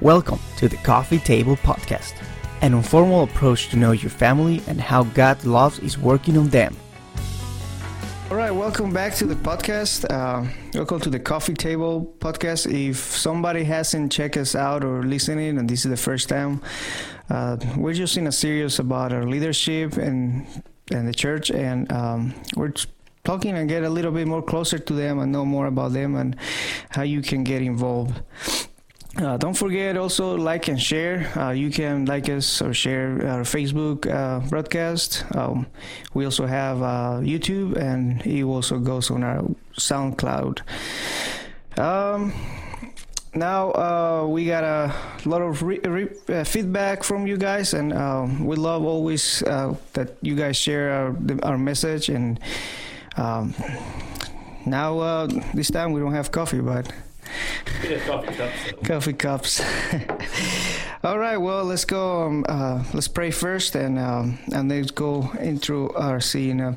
Welcome to the Coffee Table Podcast, an informal approach to know your family and how God loves is working on them. All right, welcome back to the podcast. Uh, welcome to the Coffee Table Podcast. If somebody hasn't checked us out or listening, and this is the first time, uh, we're just in a series about our leadership and and the church, and um, we're talking and get a little bit more closer to them and know more about them and how you can get involved. Uh, don't forget also like and share. Uh, you can like us or share our Facebook uh, broadcast. Um, we also have uh, YouTube and it also goes on our SoundCloud. Um, now uh, we got a lot of re- re- uh, feedback from you guys, and um, we love always that you guys share our, our message. And um, now this time we don't have coffee, but coffee cups. Coffee cups. All right. Well, let's go. Um, uh, let's pray first, and um, and let's go into our scene. Uh,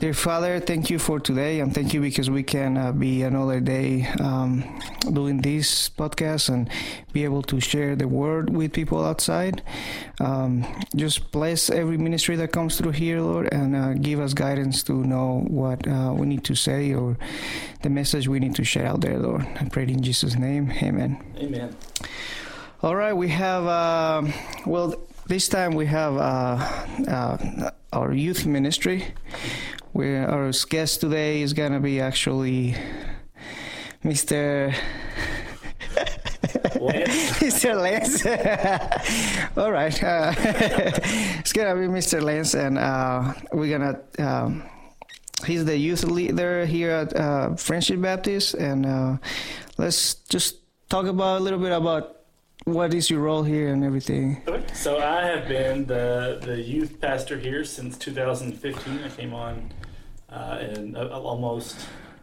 Dear Father, thank you for today, and thank you because we can uh, be another day um, doing this podcast and be able to share the word with people outside. Um, just bless every ministry that comes through here, Lord, and uh, give us guidance to know what uh, we need to say or the message we need to share out there, Lord. I pray in Jesus' name, Amen. Amen. All right, we have uh, well. This time we have uh, uh, our youth ministry we our guest today is gonna be actually Mr. Mr. Lance. All right, uh, it's gonna be Mr. Lance, and uh, we're gonna. Um, he's the youth leader here at uh, Friendship Baptist, and uh, let's just talk about a little bit about what is your role here and everything? So I have been the the youth pastor here since 2015. I came on uh, and uh, almost,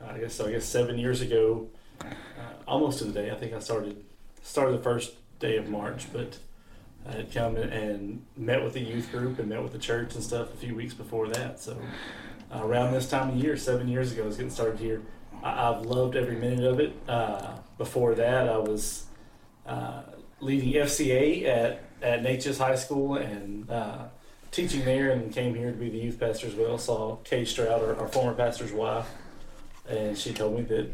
I guess, so I guess seven years ago, uh, almost to the day. I think I started started the first day of March, but I had come and met with the youth group and met with the church and stuff a few weeks before that. So uh, around this time of year, seven years ago, I was getting started here. I, have loved every minute of it. Uh, before that, I was uh, leading FCA at at Natchez High School and teaching there and came here to be the youth pastor as well. Saw Kay Stroud, our, our former pastor's wife, and she told me that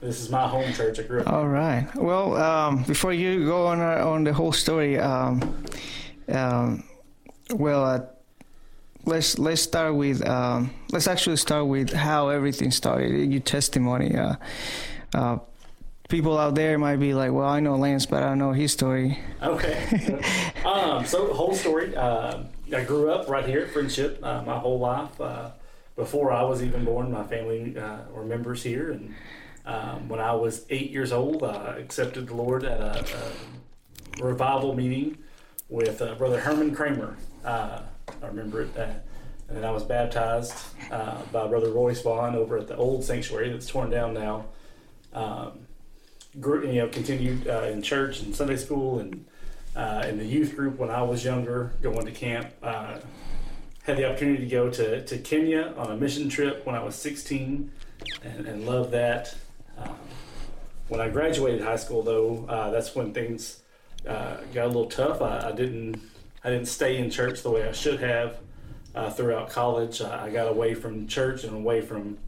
this is my home church. I grew up. All right. Well, um, before you go on uh, on the whole story, um, um, well, uh, let's let's start with um, let's actually start with how everything started. Your testimony. Uh, uh, people out there might be like, "Well, I know Lance, but I don't know his story." Okay. um, so whole story. I grew up right here at Friendship uh, my whole life. Uh, before I was even born, my family uh, were members here, and um, when I was eight years old, I accepted the Lord at a, a revival meeting with uh, Brother Herman Kramer. Uh, I remember it. Uh, and then I was baptized by Brother Royce Vaughn over at the old sanctuary that's torn down now. Um, grew, you know, continued in church and Sunday school and uh, in the youth group when I was younger, going to camp. Uh, had the opportunity to go to, to Kenya on a mission trip when I was 16 and, and loved that. Um, when I graduated high school, though, uh, that's when things uh, got a little tough. I, I, didn't I didn't stay in church the way I should have uh, throughout college. I, I, got away from church and away from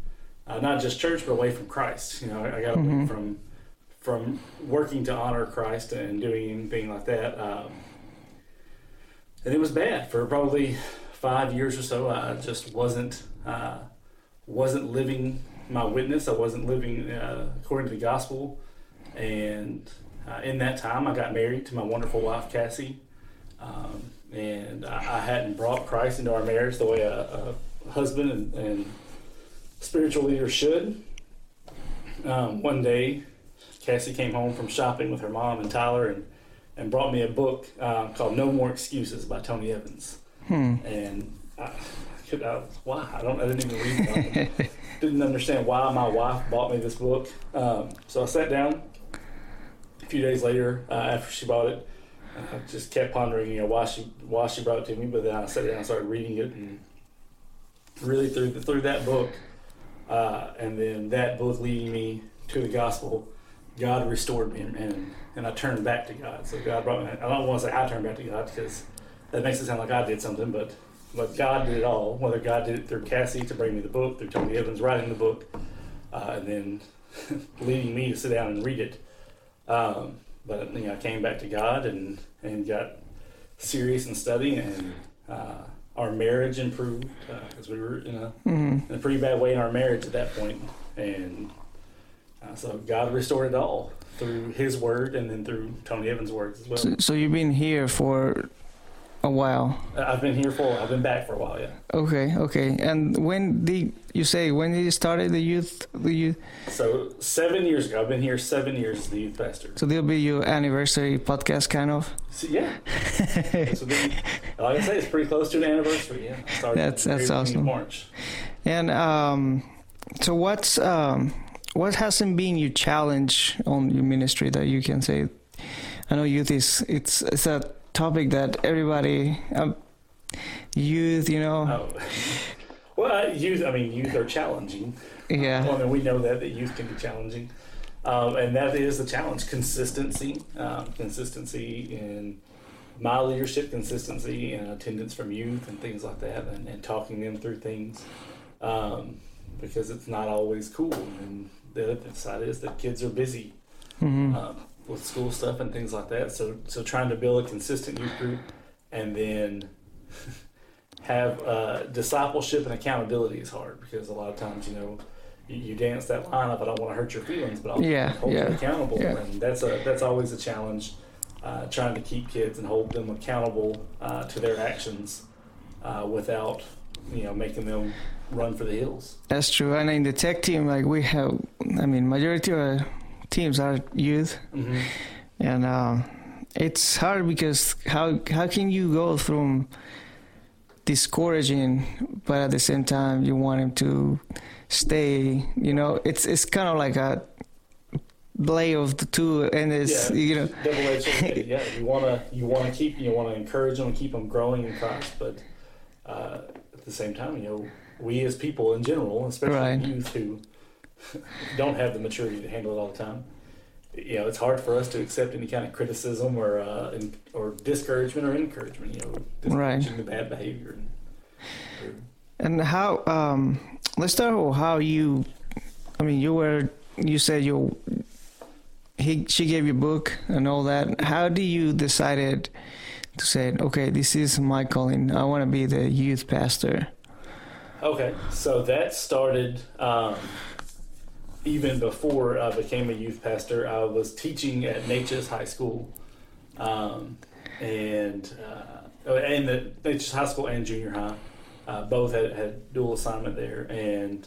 uh, not just church, but away from Christ. You know, I, I got mm-hmm. away from from working to honor Christ and doing anything like that. Um, and it was bad for probably five years or so. I just wasn't uh, wasn't living my witness. I wasn't living uh, according to the gospel. And uh, in that time, I got married to my wonderful wife Cassie. Um, and I, I, hadn't brought Christ into our marriage the way a, a husband and, and, spiritual leader should. Um, one day, Cassie came home from shopping with her mom and Tyler and, and brought me a book uh, called No More Excuses by Tony Evans. Hmm. And I, could, I, why? I don't. I didn't even read it. didn't understand why my wife bought me this book. Um, so I sat down. A few days later, uh, after she bought it, I just kept pondering, you know, why she why she brought it to me. But then I sat down and started reading it, and really through the, through that book, uh, and then that book leading me to the gospel God restored me and, and I turned back to God. So God brought me. I don't want to say I turned back to God because that makes it sound like I did something, but but God did it all. Whether God did it through Cassie to bring me the book, through Tony Evans writing the book, uh, and then leading me to sit down and read it. Um, but you know, I came back to God and and got serious in studying, and uh, our marriage improved because uh, we were in a mm-hmm. in a pretty bad way in our marriage at that point, and uh, so God restored it all through His Word and then through Tony Evans' words as well. So, so you've been here for a while. I've been here for. I've been back for a while. Yeah. Okay. Okay. And when did you say when did you started the youth? The youth. So seven years ago. I've been here seven years as the youth pastor. So there'll be your anniversary podcast, kind of. So, yeah. so like I say, it's pretty close to an anniversary. Yeah. Started that's that's awesome. March. And um, so what's um, what hasn't been your challenge on your ministry that you can say? I know youth is it's it's a topic that everybody, um, youth, you know. Oh. Well, uh, youth. I mean, youth are challenging. Yeah. Well, I mean, we know that that youth can be challenging, um, and that is the challenge: consistency, um, consistency in my leadership, consistency in attendance from youth and things like that, and, and talking them through things, um, because it's not always cool. And the other side is that kids are busy. Mm-hmm. Um, with school stuff and things like that. So so trying to build a consistent youth group and then have uh, discipleship and accountability is hard because a lot of times you know you, you dance that line up. I don't want to hurt your feelings, but I'll yeah, hold yeah, you accountable, yeah. and that's a that's always a challenge. Uh, trying to keep kids and hold them accountable uh, to their actions uh, without you know making them run for the hills. That's true. And in the tech team, like we have, I mean, majority of our teams are youth, mm-hmm. and um, it's hard because how how can you go from discouraging, but at the same time you want him to stay. You know, it's it's kind of like a blade of the two, and it's yeah, you know double edged. yeah, you wanna you wanna keep you wanna encourage them and keep them growing in Christ, but uh, at the same time, you know, we as people in general, especially right. youth who don't have the maturity to handle it all the time. You know, it's hard for us to accept any kind of criticism or uh, or discouragement or encouragement. You know, discouraging right. the bad behavior. And, and how? Um, let's start with how you. I mean, you were. You said you. He she gave you a book and all that. How do you decided to say, okay, this is my calling. I want to be the youth pastor. Okay, so that started. Um, even before I became a youth pastor, I was teaching at Natchez High School, um, and uh, and the Natchez High School and junior high, uh, both had, had dual assignment there. And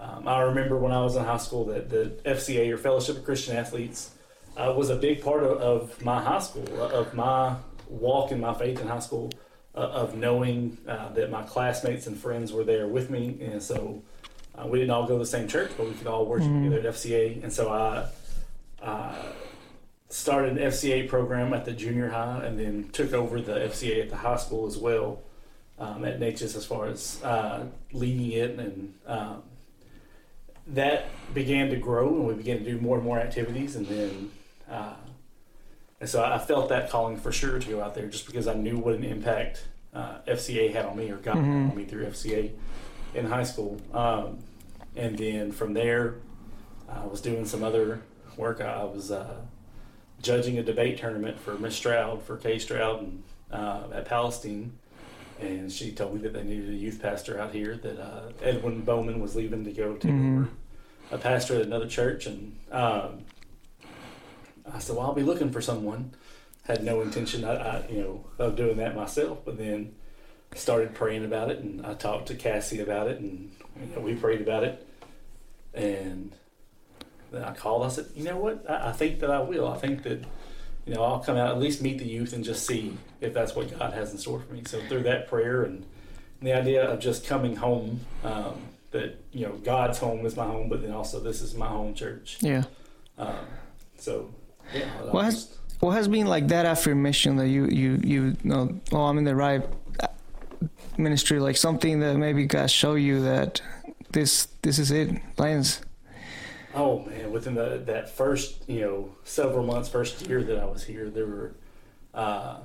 um, I remember when I was in high school that the FCA or Fellowship of Christian Athletes uh, was a big part of, of, my high school, of my walk in my faith in high school, uh, of knowing uh, that my classmates and friends were there with me, and so uh, we didn't all go to the same church, but we could all worship mm-hmm. together at FCA. And so I uh, started an FCA program at the junior high and then took over the FCA at the high school as well um, at Natchez as far as uh, leading it. And um, that began to grow and we began to do more and more activities. And then, uh, and so I felt that calling for sure to go out there just because I knew what an impact uh, FCA had on me or got mm-hmm. on me through FCA in high school. Um, and then from there, I was doing some other work. I was uh, judging a debate tournament for Miss Stroud for Kay Stroud and, uh, at Palestine, and she told me that they needed a youth pastor out here. That uh, Edwin Bowman was leaving to go take mm-hmm. over a pastor at another church, and um, I said, "Well, I'll be looking for someone." Had no intention, I, I, you know, of doing that myself, but then started praying about it, and I talked to Cassie about it, and you know, we prayed about it, and then I called. I said, you know what? I, I, think that I will. I think that you know I'll come out at least meet the youth and just see if that's what God has in store for me. So through that prayer and, and the idea of just coming home, um, that you know God's home is my home, but then also this is my home church. Yeah. Um, so What has what has been like that affirmation that you you you know? Oh, I'm in the right ministry, like something that maybe God show you that this this is it, Lance. Oh man, within the that first you know several months, first year that I was here, there were uh,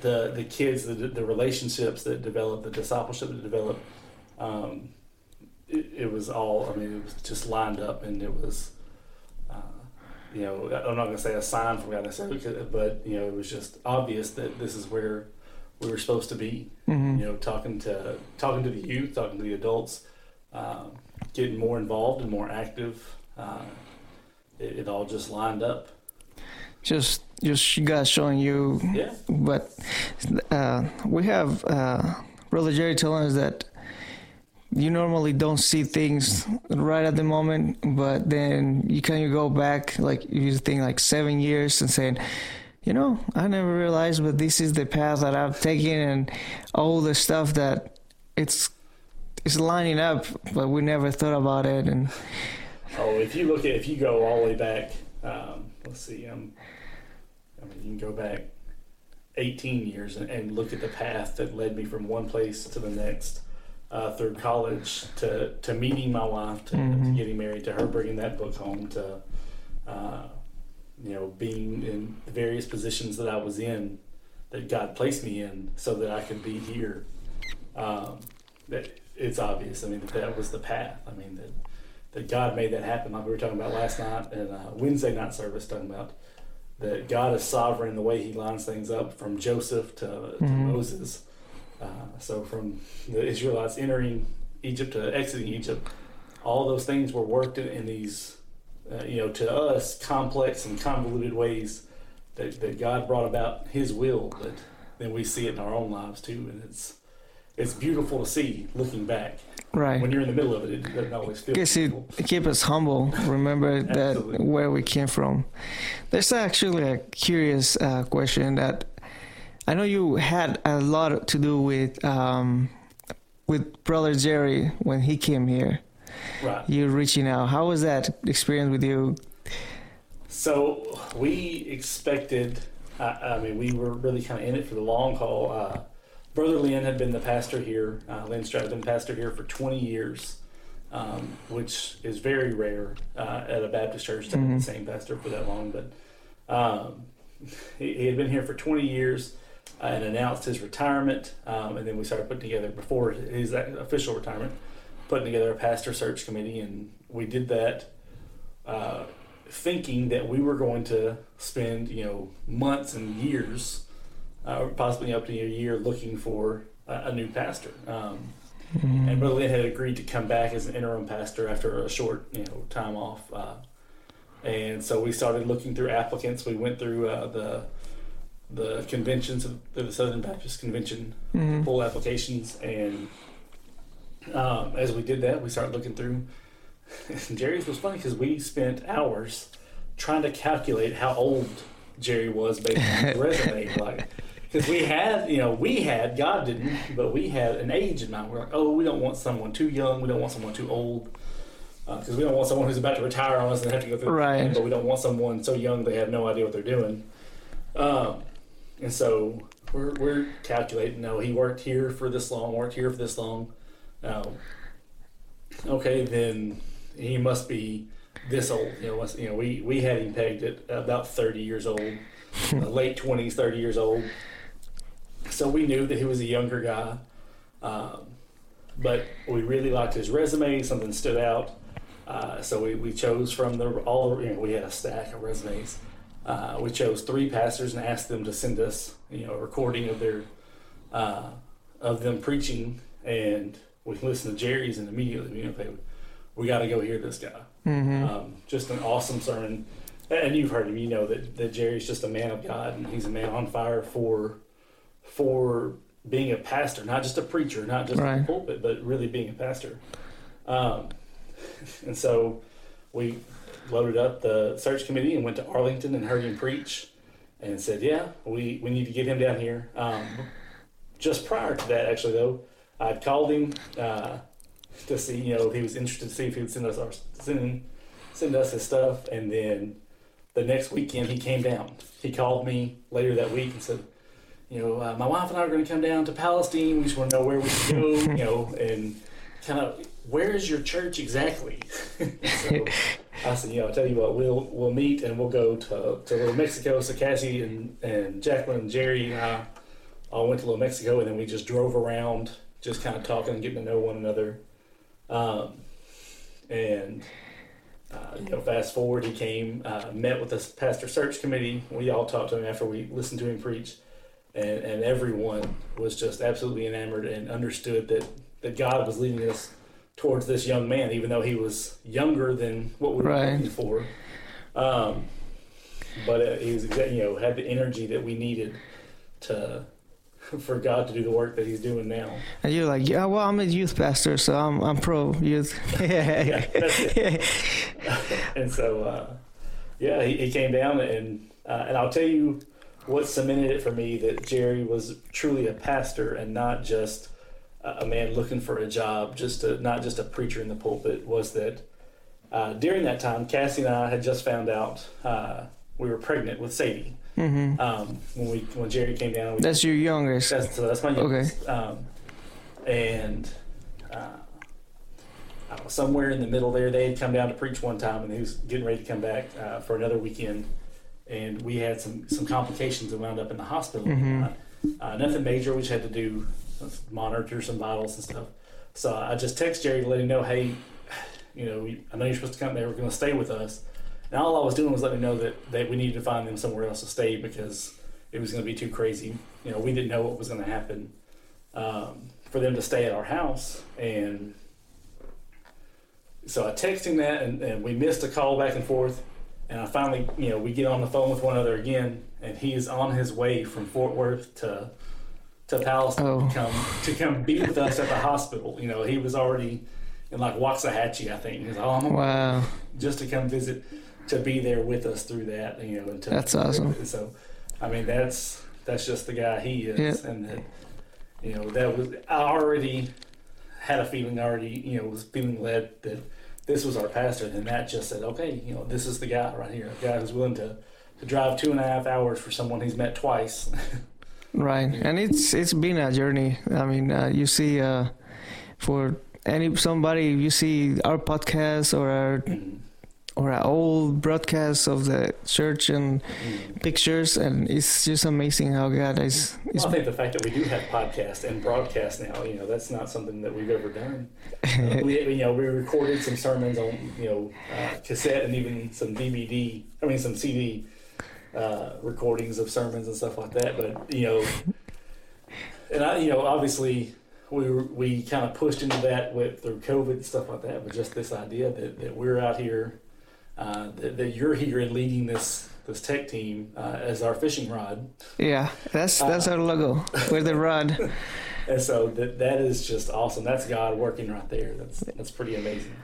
the the kids, the the relationships that developed, the discipleship that developed. Um, it, it was all. I mean, it was just lined up, and it was. Uh, you know, I'm not going to say a sign from God necessarily, but you know, it was just obvious that this is where we were supposed to be. Mm-hmm. You know, talking to talking to the youth, talking to the adults, um, getting more involved and more active. Uh, it, it, all just lined up. Just, just God showing you. Yeah. But uh, we have uh, Brother Jerry telling us that you normally don't see things right at the moment, but then you kind of go back, like you think like seven years and saying, you know, I never realized, but this is the path that I've taken, and all the stuff that it's it's lining up, but we never thought about it. And oh, if you look at if you go all the way back, um, let's see, um, I mean, you can go back 18 years and, and, look at the path that led me from one place to the next. Uh, through college to, to meeting my wife to, mm-hmm. to, getting married to her bringing that book home to uh, you know, being in the various positions that I was in, that God placed me in, so that I could be here. Um, that it's obvious. I mean, that, that was the path. I mean, that that God made that happen, like we were talking about last night and uh, Wednesday night service, talking about that God is sovereign the way He lines things up from Joseph to, mm-hmm. to Moses. Uh, so from the Israelites entering Egypt to exiting Egypt, all those things were worked in, in these uh, you know, to us, complex and convoluted ways that, that God brought about His will, but then we see it in our own lives too, and it's it's beautiful to see looking back. Right. When you're in the middle of it, it doesn't always feel. Guess it keep us humble. Remember that where we came from. There's actually a curious uh, question that I know you had a lot to do with um, with Brother Jerry when he came here right. you reaching out. How was that experience with you? So we expected. Uh, I mean, we were really kind of in it for the long haul. Uh, Brother Lynn had been the pastor here. Uh, Lynn Stroud had been pastor here for 20 years, um, which is very rare uh, at a Baptist church to mm-hmm. have the same pastor for that long. But um, he, he, had been here for 20 years and announced his retirement. Um, and then we started putting together before his official retirement putting together a pastor search committee, and we did that uh, thinking that we were going to spend you know months and years, uh, possibly up to a year, looking for a, a new pastor. Um, mm-hmm. And Brother Lynn had agreed to come back as an interim pastor after a short you know time off. Uh, and so we started looking through applicants. We went through uh, the the conventions of the Southern Baptist Convention, mm-hmm. pull applications, and um, as we did that, we started looking through. Jerry's was funny because we spent hours trying to calculate how old Jerry was based on his resume. Like, because we had, you know, we had, God didn't, but we had an age in mind. We're like, oh, we don't want someone too young. We don't want someone too old. Because uh, we don't want someone who's about to retire on us and have to go through right. Thing, but we don't want someone so young they have no idea what they're doing. Um, and so we're, we're calculating, no, he worked here for this long, worked here for this long okay, then he must be this old. You know, you know, we we had him pegged at about thirty years old, uh, late twenties, thirty years old. So we knew that he was a younger guy, um, but we really liked his resume. Something stood out, uh, so we, we chose from the all. You know, we had a stack of resumes. Uh, we chose three pastors and asked them to send us, you know, a recording of their uh, of them preaching and we listened to Jerry's and immediately, you know, they, we got to go hear this guy. Mm-hmm. Um, just an awesome sermon. And you've heard him, you know that, that Jerry's just a man of God and he's a man on fire for for being a pastor, not just a preacher, not just right. a pulpit, but really being a pastor. Um, and so we loaded up the search committee and went to Arlington and heard him preach and said, yeah, we, we need to get him down here. Um, just prior to that, actually, though, I'd called him uh, to see, you know, if he was interested to see if he would send us our send send us his stuff, and then the next weekend he came down. He called me later that week and said, you know, uh, my wife and I are going to come down to Palestine. We just want to know where we should go, you know, and kind of where is your church exactly? so I said, know, I'll tell you what, we'll we'll meet and we'll go to to Little Mexico. So Cassie and and Jacqueline and Jerry and I all went to Little Mexico, and then we just drove around, just kind of talking and getting to know one another. Um, and uh, you know, fast forward, he came, uh, met with the pastor search committee. We all talked to him after we listened to him preach, and, and everyone was just absolutely enamored and understood that, that God was leading us towards this young man, even though he was younger than what we were Right. looking for. Um, but uh, he was, you know, had the energy that we needed to for God to do the work that He's doing now. And you're like, yeah, well, I'm a youth pastor, so I'm I'm pro youth. and so, uh, yeah, he, he came down and uh, and I'll tell you what cemented it for me that Jerry was truly a pastor and not just a man looking for a job, just a, not just a preacher in the pulpit. Was that uh, during that time, Cassie and I had just found out uh, we were pregnant with Sadie hmm um, when we when Jerry came down. That's your youngest. that's, so that's my Okay. youngest. Um, and uh, I don't know, somewhere in the middle there, they had come down to preach one time, and he was getting ready to come back uh, for another weekend. And we had some some complications and wound up in the hospital. Mhm. Uh, uh, nothing major. We just had to do monitor some vitals and stuff. So I just text Jerry to let him know, hey, you know, we, I know you're supposed to come. They were going to stay with us. And all I was doing was letting him know that, that we needed to find them somewhere else to stay because it was going to be too crazy. You know, we didn't know what was going to happen um, for them to stay at our house. And so I texted him that, and, and we missed a call back and forth. And I finally, you know, we get on the phone with one another again, and he is on his way from Fort Worth to to Palestine Oh. to come to come be with us at the hospital. You know, he was already in like Waxahachie, I think. He was, oh, I'm Wow. just to come visit, to be there with us through that. You know, and to, That's awesome. So, I mean, that's that's just the guy he is, and that you know that was I already had a feeling, already you know was feeling led that this was our pastor, and that just said, okay, you know, this is the guy right here, a guy who's willing to to drive two and a half hours for someone he's met twice. Right, and it's it's been a journey. I mean, uh, you see, uh, for any somebody, you see our podcast or our or our old broadcasts of the church and pictures, and it's just amazing how God is. is Well, I think the fact that we do have podcasts and broadcast now, you know, that's not something that we've ever done. Uh, we, you know, we recorded some sermons on, you know, uh, cassette and even some DVD. I mean, some CD uh, recordings of sermons and stuff like that. But you know, and I, you know, obviously we were, we kind of pushed into that with through COVID and stuff like that. But just this idea that, that we're out here, uh, that, that you're here and leading this this tech team uh, as our fishing rod. yeah, that's that's our logo with the rod. And so that that is just awesome. That's God working right there. That's that's pretty amazing.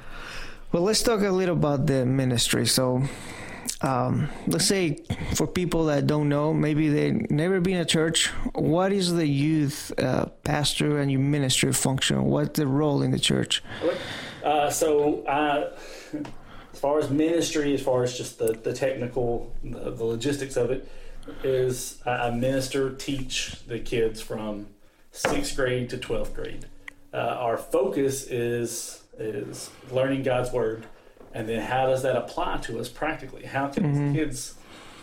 Well, let's talk a little about the ministry. So, um, let's say for people that don't know, maybe they've never been a church. What is the youth uh, pastor and your ministry function? What's the role in the church? Uh, so I, as far as ministry, as far as just the the technical, the, the logistics of it, is I I minister, teach the kids from sixth grade to twelfth grade. Uh, our focus is is learning God's word, and then how does that apply to us practically? How can Mhm. kids,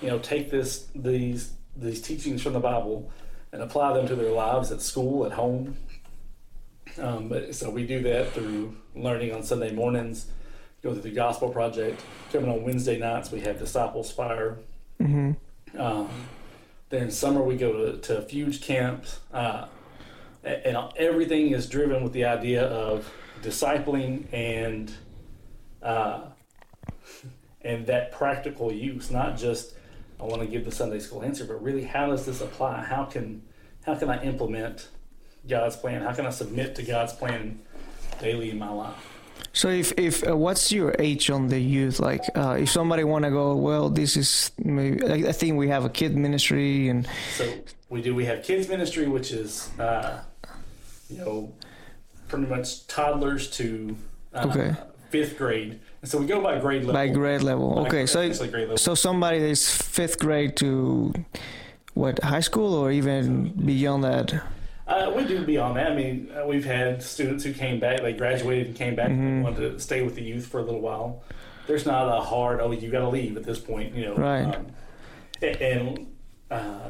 you know, take this these these teachings from the Bible and apply them to their lives at school, at home? Um, but, so we do that through learning on Sunday mornings, go through the Gospel Project. Coming on Wednesday nights, we have Disciples Fire. hmm Um, then summer we go to, to Fuge camps, uh, and everything is driven with the idea of discipling and uh, and that practical use, not just I want to give the Sunday school answer, but really how does this apply? How can how can I implement God's plan? How can I submit to God's plan daily in my life? So, if if uh, what's your age on the youth? Like, uh, if somebody want to go, well, this is maybe. I, I think we have a kid ministry, and So we do. We have kids ministry, which is uh, you know pretty much toddlers to uh, Okay. Fifth grade, and so we go by grade level. by grade level. By Okay, so grade level. so somebody is fifth grade to what high school or even beyond that. Uh, we do beyond that. I mean, uh, we've had students who came back, they graduated and came back Mhm. and wanted to stay with the youth for a little while. there's not a hard oh you got to leave at this point. You know, Right. Um, and uh,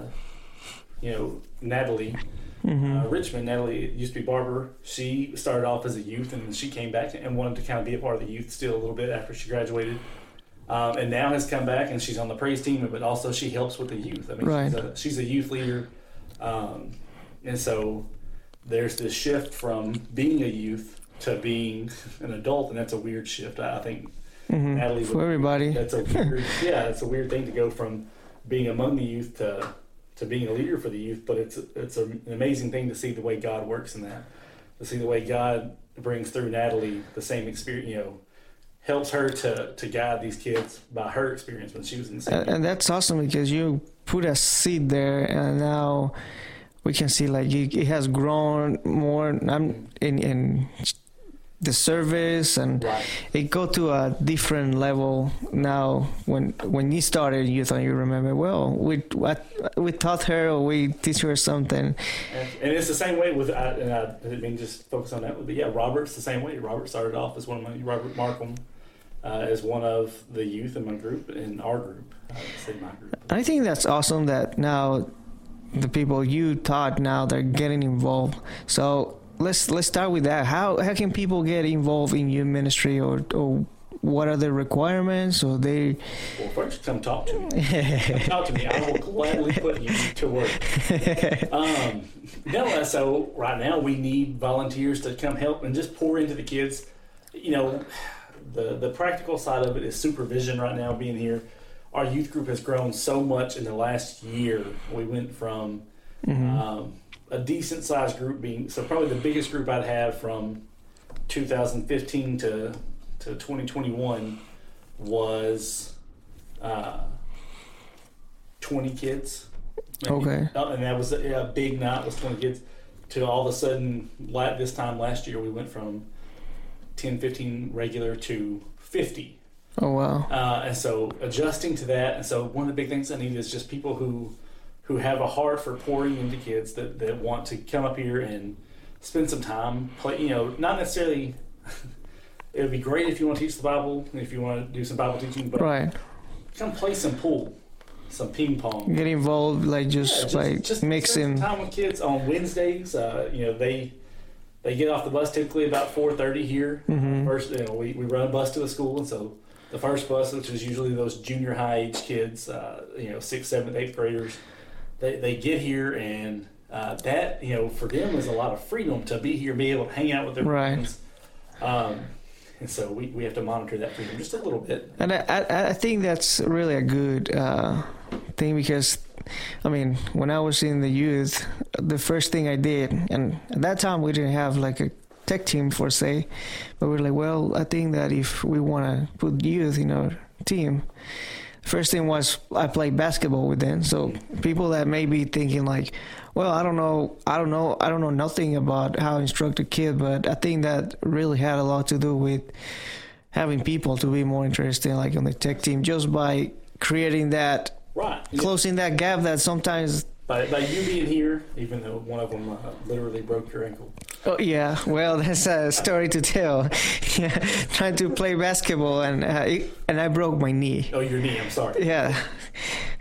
you know Natalie Mm-hmm. uh, Richmond, Natalie used to be Barber. She started off as a youth, and she came back and wanted to kind of be a part of the youth still a little bit after she graduated. Um, and now has come back, and she's on the praise team, but also she helps with the youth. I mean, Right. she's, a, she's a youth leader, um, and so there's this shift from being a youth to being an adult, and that's a weird shift. I think hmm Natalie would For everybody. that's a weird, yeah, it's a weird thing to go from being among the youth to to being a leader for the youth. But it's it's an amazing thing to see the way God works in that, to see the way God brings through Natalie the same experience, you know, helps her to to guide these kids by her experience when she was in the same. and, that's awesome because you put a seed there and now we can see like it has grown more i'm in in the service and right. it go to a different level now when when you started you thought you remember well we what we taught her or we teach her something And, and it's the same way with, I, and I didn't mean just focus on that, but yeah, Robert's the same way. Robert started off as one of my, Robert Markham, uh, as one of the youth in my group, in our group, I say my group. i think that's awesome that now the people you taught now they're getting involved so let's let's start with that how how can people get involved in your ministry or or what are the requirements or they Well, first, come talk to me. Come talk to me. I will gladly put you to work. Um, no, uh, so right now we need volunteers to come help and just pour into the kids. You know, the the practical side of it is supervision right now. Being here, our youth group has grown so much in the last year. We went from um, a decent sized group being so probably the biggest group I'd have from 2015 to to 2021 was uh, 20 kids. maybe. Okay. Uh, and that was a, big night was 20 kids. To all of a sudden, la this time last year, we went from 10, 15 regular to 50. oh wow Uh, and so adjusting to that, and so one of the big things I need is just people who who have a heart for pouring into kids that, that want to come up here and spend some time play. You know, not necessarily. it would be great if you want to teach the Bible, if you want to do some Bible teaching, but right come play some pool, some ping pong. get involved like just, Yeah, like just mixing some time with kids on Wednesdays. Uh, you know, they they get off the bus typically about four thirty here. Mhm. First, you know, we, we run a bus to the school, and so the first bus, which is usually those junior high age kids, uh, you know, sixth, seventh, eighth graders, they, they get here, and uh, that you know for them is a lot of freedom to be here, be able to hang out with their Right. friends. Um, and so we, we have to monitor that freedom just a little bit. And I, I, I think that's really a good uh, thing because, I mean, when I was in the youth, the first thing I did, and at that time we didn't have like a tech team for say, but we are like, well, I think that if we want to put youth in our team, first thing was I played basketball with them. So people that may be thinking like, well, I don't know, I don't know, I don't know nothing about how to instruct a kid, but I think that really had a lot to do with having people to be more interested, like on the tech team, just by creating that, Right. closing that gap that sometimes. By, by you being here, even though one of them uh, literally broke your ankle. Oh yeah, well that's a story to tell. yeah, trying to play basketball and uh, it, and I broke my knee. Oh, your knee. I'm sorry. Yeah,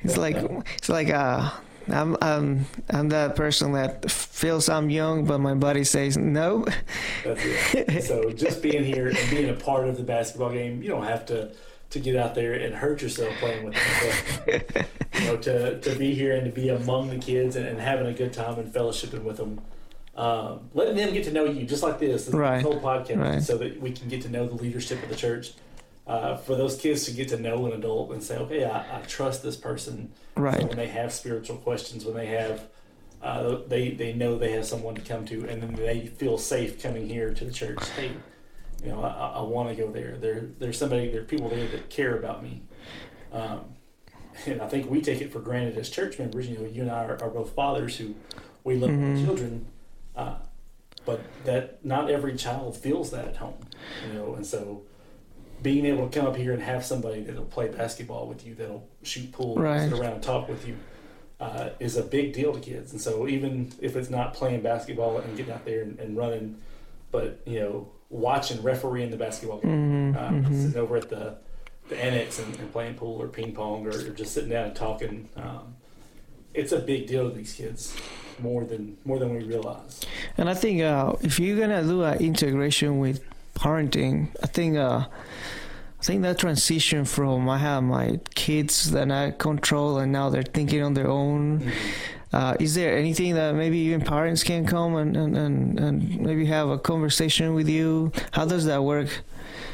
it's like it's like uh, I'm I'm I'm that person that feels I'm young, but my body says no. That's it. so just being here and being a part of the basketball game, you don't have to to get out there and hurt yourself playing with them. But, you know, to to be here and to be among the kids and, and having a good time and fellowshipping with them. Um, letting them get to know you just like this, this Right. whole podcast, Right. so that we can get to know the leadership of the church. Uh, for those kids to get to know an adult and say, okay, I, I trust this person. So Right. when they have spiritual questions, when they have, uh, they they know they have someone to come to, and then they feel safe coming here to the church. Hey, you know, I, I- I want to go there. There, there's somebody, there are people there that care about me. Um, and I think we take it for granted as church members. You know, you and I are, are both fathers who we love Mhm. our children, uh, but that not every child feels that at home. You know, and so being able to come up here and have somebody that'll play basketball with you, that'll shoot pool, Right. sit around and talk with you, uh, is a big deal to kids. And so even if it's not playing basketball and getting out there and, and running, but you know, watching refereeing the basketball game, Mhm, um, mhm. sitting over at the the annex and, and playing pool or ping pong or, or just sitting down and talking. Um, it's a big deal to these kids, more than more than we realize. And I think uh, if you're gonna do an integration with parenting, I think uh, I think that transition from I have my kids that I control and now they're thinking on their own. Mm-hmm. Uh, is there anything that maybe even parents can come and, and, and, and maybe have a conversation with you? How does that work?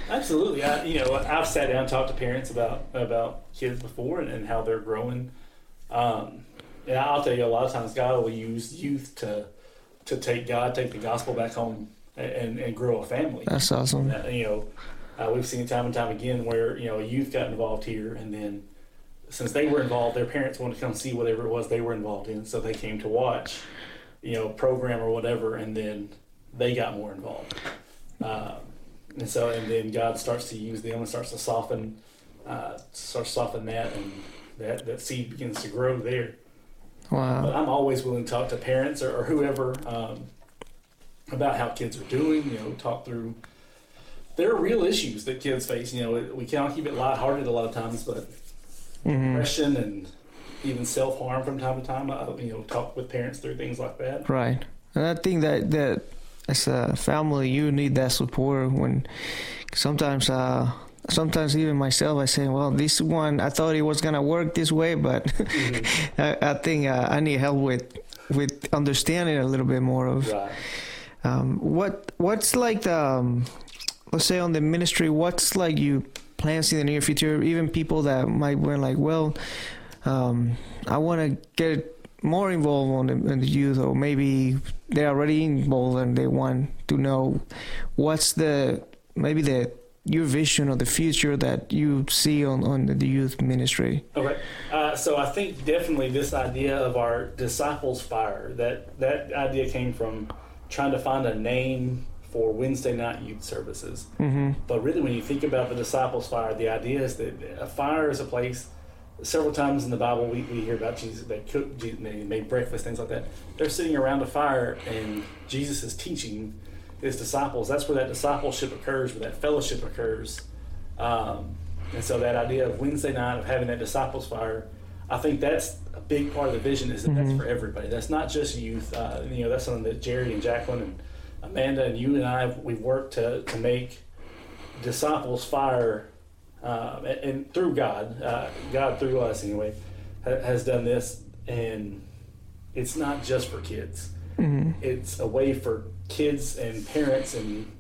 Absolutely. I, you know, I've sat down and talked to parents about about kids before and, and how they're growing. Um, and I'll tell you, a lot of times God will use youth to to take God, take the gospel back home, and, and grow a family. That's awesome. Uh, you know, uh, we've seen time and time again where you know a youth got involved here, and then since they were involved, their parents wanted to come see whatever it was they were involved in, so they came to watch, you know, program or whatever, and then they got more involved. Um, and so, and then God starts to use them and starts to soften, uh, starts to soften that, and that that seed begins to grow there. Wow. But I'm always willing to talk to parents or, or whoever um, about how kids are doing. You know, talk through there are real issues that kids face. You know, we cannot keep it lighthearted a lot of times, but mm-hmm. depression and even self harm from time to time. I, you know, talk with parents through things like that. Right, and I think that that as a family, you need that support when sometimes. Uh, sometimes even myself, I say, well, this one, I thought it was gonna work this way, but mm-hmm. I, I, think uh, I need help with with understanding a little bit more of right. um, what what's like the um, let's say on the ministry, what's like you plans in the near future? Even people that might be like, well, um, I want to get more involved on the, in the youth, or maybe they're already involved and they want to know what's the maybe the your vision of the future that you see on, on the youth ministry? Okay, uh, so I think definitely this idea of our disciples fire that that idea came from trying to find a name for Wednesday night youth services. Mm-hmm. But really, when you think about the disciples fire, the idea is that a fire is a place. Several times in the Bible, we, we hear about Jesus. that cooked, they made breakfast, things like that. They're sitting around a fire, and Jesus is teaching his disciples. That's where that discipleship occurs, where that fellowship occurs. Um, and so that idea of Wednesday night of having that disciples fire, I think that's a big part of the vision. Is that mm-hmm. that's for everybody. That's not just youth. Uh, you know, that's something that Jerry and Jacqueline and Amanda and you and I we've worked to to make disciples fire, uh, and, and, through God, uh, God through us anyway, ha- has done this, and it's not just for kids. Mm-hmm. It's a way for kids and parents and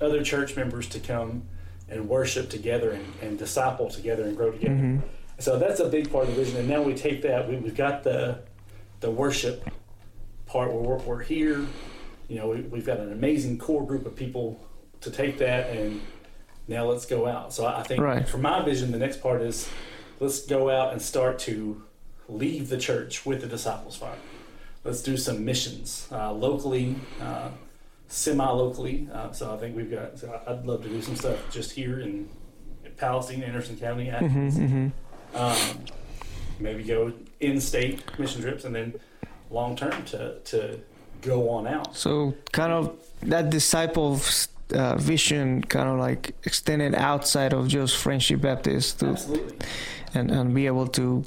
other church members to come and worship together and, and disciple together and grow together. Mm-hmm. So that's a big part of the vision. And now we take that, we, have got the the worship part where we're, we're here. You know, we, have got an amazing core group of people to take that and now let's go out. So I think right. for my vision, the next part is let's go out and start to leave the church with the disciples fire let's do some missions uh, locally, uh, semi-locally. Uh, so I think we've got. So I'd love to do some stuff just here in Palestine, Anderson County, mm-hmm, mm-hmm. Um, maybe go in-state mission trips, and then long term to to go on out. So kind of that disciple uh, vision, kind of like extended outside of just Friendship Baptist, to, Absolutely. and and be able to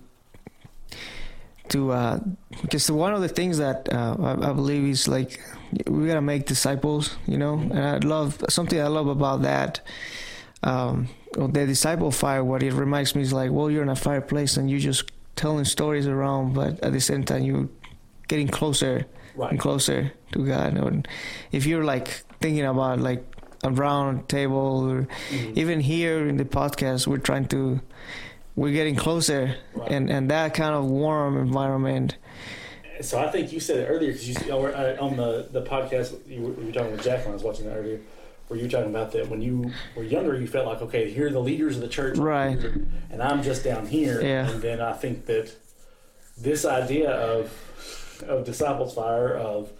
to uh, because one of the things that uh, I, I, believe is like we gotta make disciples, you know. And I love something I love about that. Um, the disciple fire, what it reminds me is like, well, you're in a fireplace and you're just telling stories around, but at the same time you're getting closer right. and closer to God. And if you're like thinking about like a round table, or mm-hmm. even here in the podcast, we're trying to we're getting closer, right. and and that kind of warm environment. So I think you said it earlier because you uh, on the the podcast you were, you were talking with Jacqueline. I was watching that earlier where you were talking about that when you were younger, you felt like, okay, here are the leaders of the church, right? And I'm just down here. Yeah. And then I think that this idea of of disciples fire of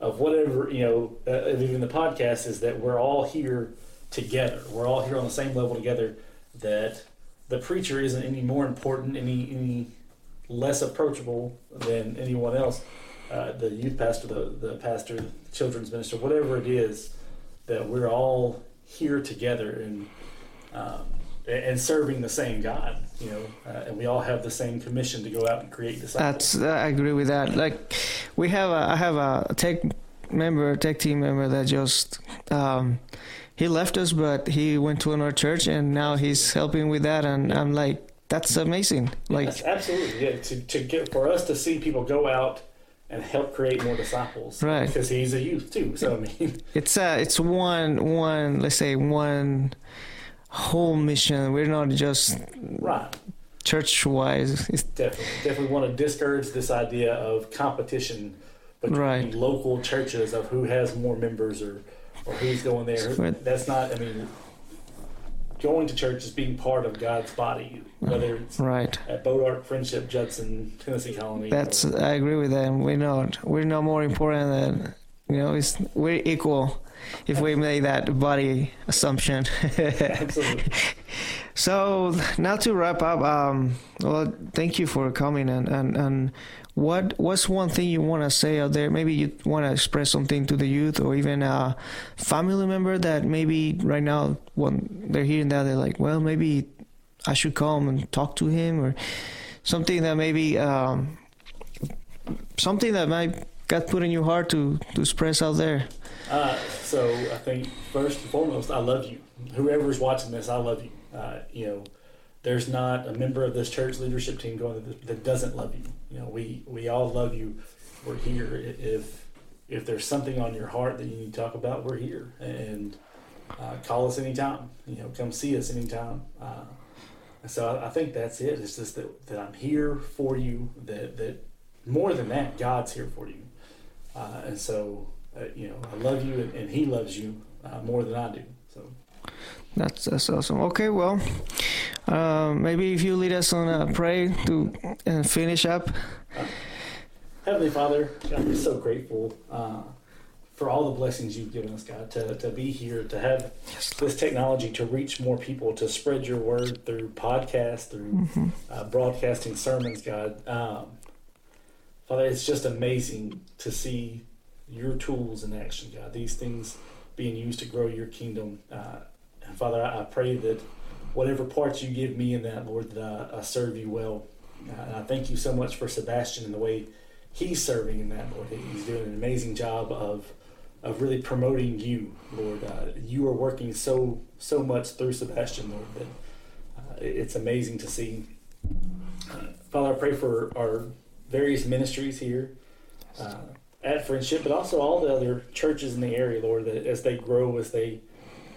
of whatever you know, uh, even the podcast is that we're all here together. We're all here on the same level together. That the preacher isn't any more important, any any less approachable than anyone else. Uh, the youth pastor, the, the pastor, the children's minister, whatever it is, that we're all here together and um, and serving the same God, you know, uh, and we all have the same commission to go out and create disciples. That's I agree with that. Like we have a I have a tech member, tech team member that just um, he left us, but he went to another church, and now he's helping with that, and I'm like. That's amazing. Like yes, absolutely, yeah. To, to get for us to see people go out and help create more disciples, right? Because he's a youth too. So I mean, it's uh, it's one one let's say one whole mission. We're not just right church wise. Definitely, definitely want to discourage this idea of competition between right. local churches of who has more members or or who's going there. That's not. I mean, going to church is being part of God's body, whether it's right at Bois d'Arc, Friendship, Judson, Tennessee Colony. That's or, I agree with that. We're not we're not more important than you know. It's we're equal if we made that body assumption. Absolutely. So now to wrap up, um, well, thank you for coming and and and what what's one thing you want to say out there? Maybe you want to express something to the youth or even a family member that maybe right now when they're hearing that they're like, well, maybe I should come and talk to him or something that maybe um, something that might got put in your heart to to express out there. Uh, so I think first and foremost, I love you. Whoever's watching this, I love you. Uh, you know, there's not a member of this church leadership team going that, that doesn't love you. You know, we we all love you. We're here. If if there's something on your heart that you need to talk about, we're here. And uh, call us anytime. You know, come see us anytime. Uh, so I, I, think that's it. It's just that, that I'm here for you. That that more than that, God's here for you. Uh, and so uh, you know, I love you, and, and He loves you uh, more than I do. So. That's that's awesome. Okay, well, uh, maybe if you lead us on a pray to and finish up. Heavenly Father, God, we're so grateful uh, for all the blessings you've given us, God, to, to be here, to have yes. this technology to reach more people, to spread your word through podcasts, through mm-hmm. Uh, broadcasting sermons, God. Um, Father, it's just amazing to see your tools in action, God. These things being used to grow your kingdom. Uh, and Father, I, I, pray that whatever parts you give me in that, Lord, that I, I serve you well. And I thank you so much for Sebastian and the way he's serving in that, Lord. He's doing an amazing job of of really promoting you, Lord. Uh, you are working so so much through Sebastian, Lord, that uh, it's amazing to see. Uh, Father, I pray for our various ministries here. Uh, at Friendship, but also all the other churches in the area, Lord, that as they grow, as they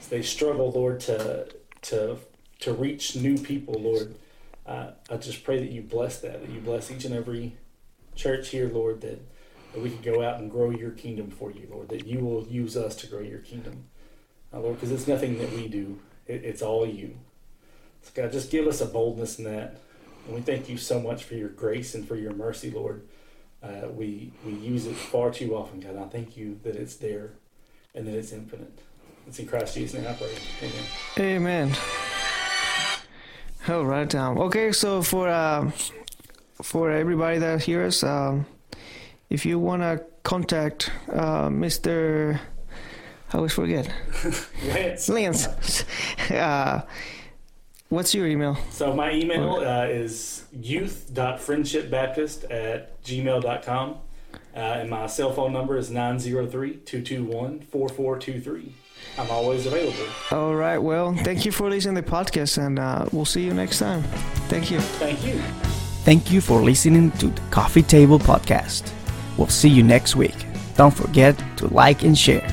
they struggle, Lord, to to to reach new people, Lord. Uh, I just pray that you bless that, that you bless each and every church here, Lord, that, that we can go out and grow your kingdom for you, Lord, that you will use us to grow your kingdom, uh, Lord, because it's nothing that we do, it, it's all you. So, God, just give us a boldness in that. And we thank you so much for your grace and for your mercy, Lord. Uh, we we use it far too often, God. I thank you that it's there and that it's infinite. It's in Christ Jesus' name I pray. Amen. Amen. Oh, right down. Okay, so for uh, for everybody that hears, um, if you wanna contact uh, Mr. I always forget. Lance. Lance. uh, What's your email? So my email uh, is youth.friendshipbaptist at gmail.com. Uh, and my cell phone number is 903-221-4423. I'm always available. All right. Well, thank you for listening to the podcast, and uh, we'll see you next time. Thank you. Thank you. Thank you for listening to the Coffee Table Podcast. We'll see you next week. Don't forget to like and share.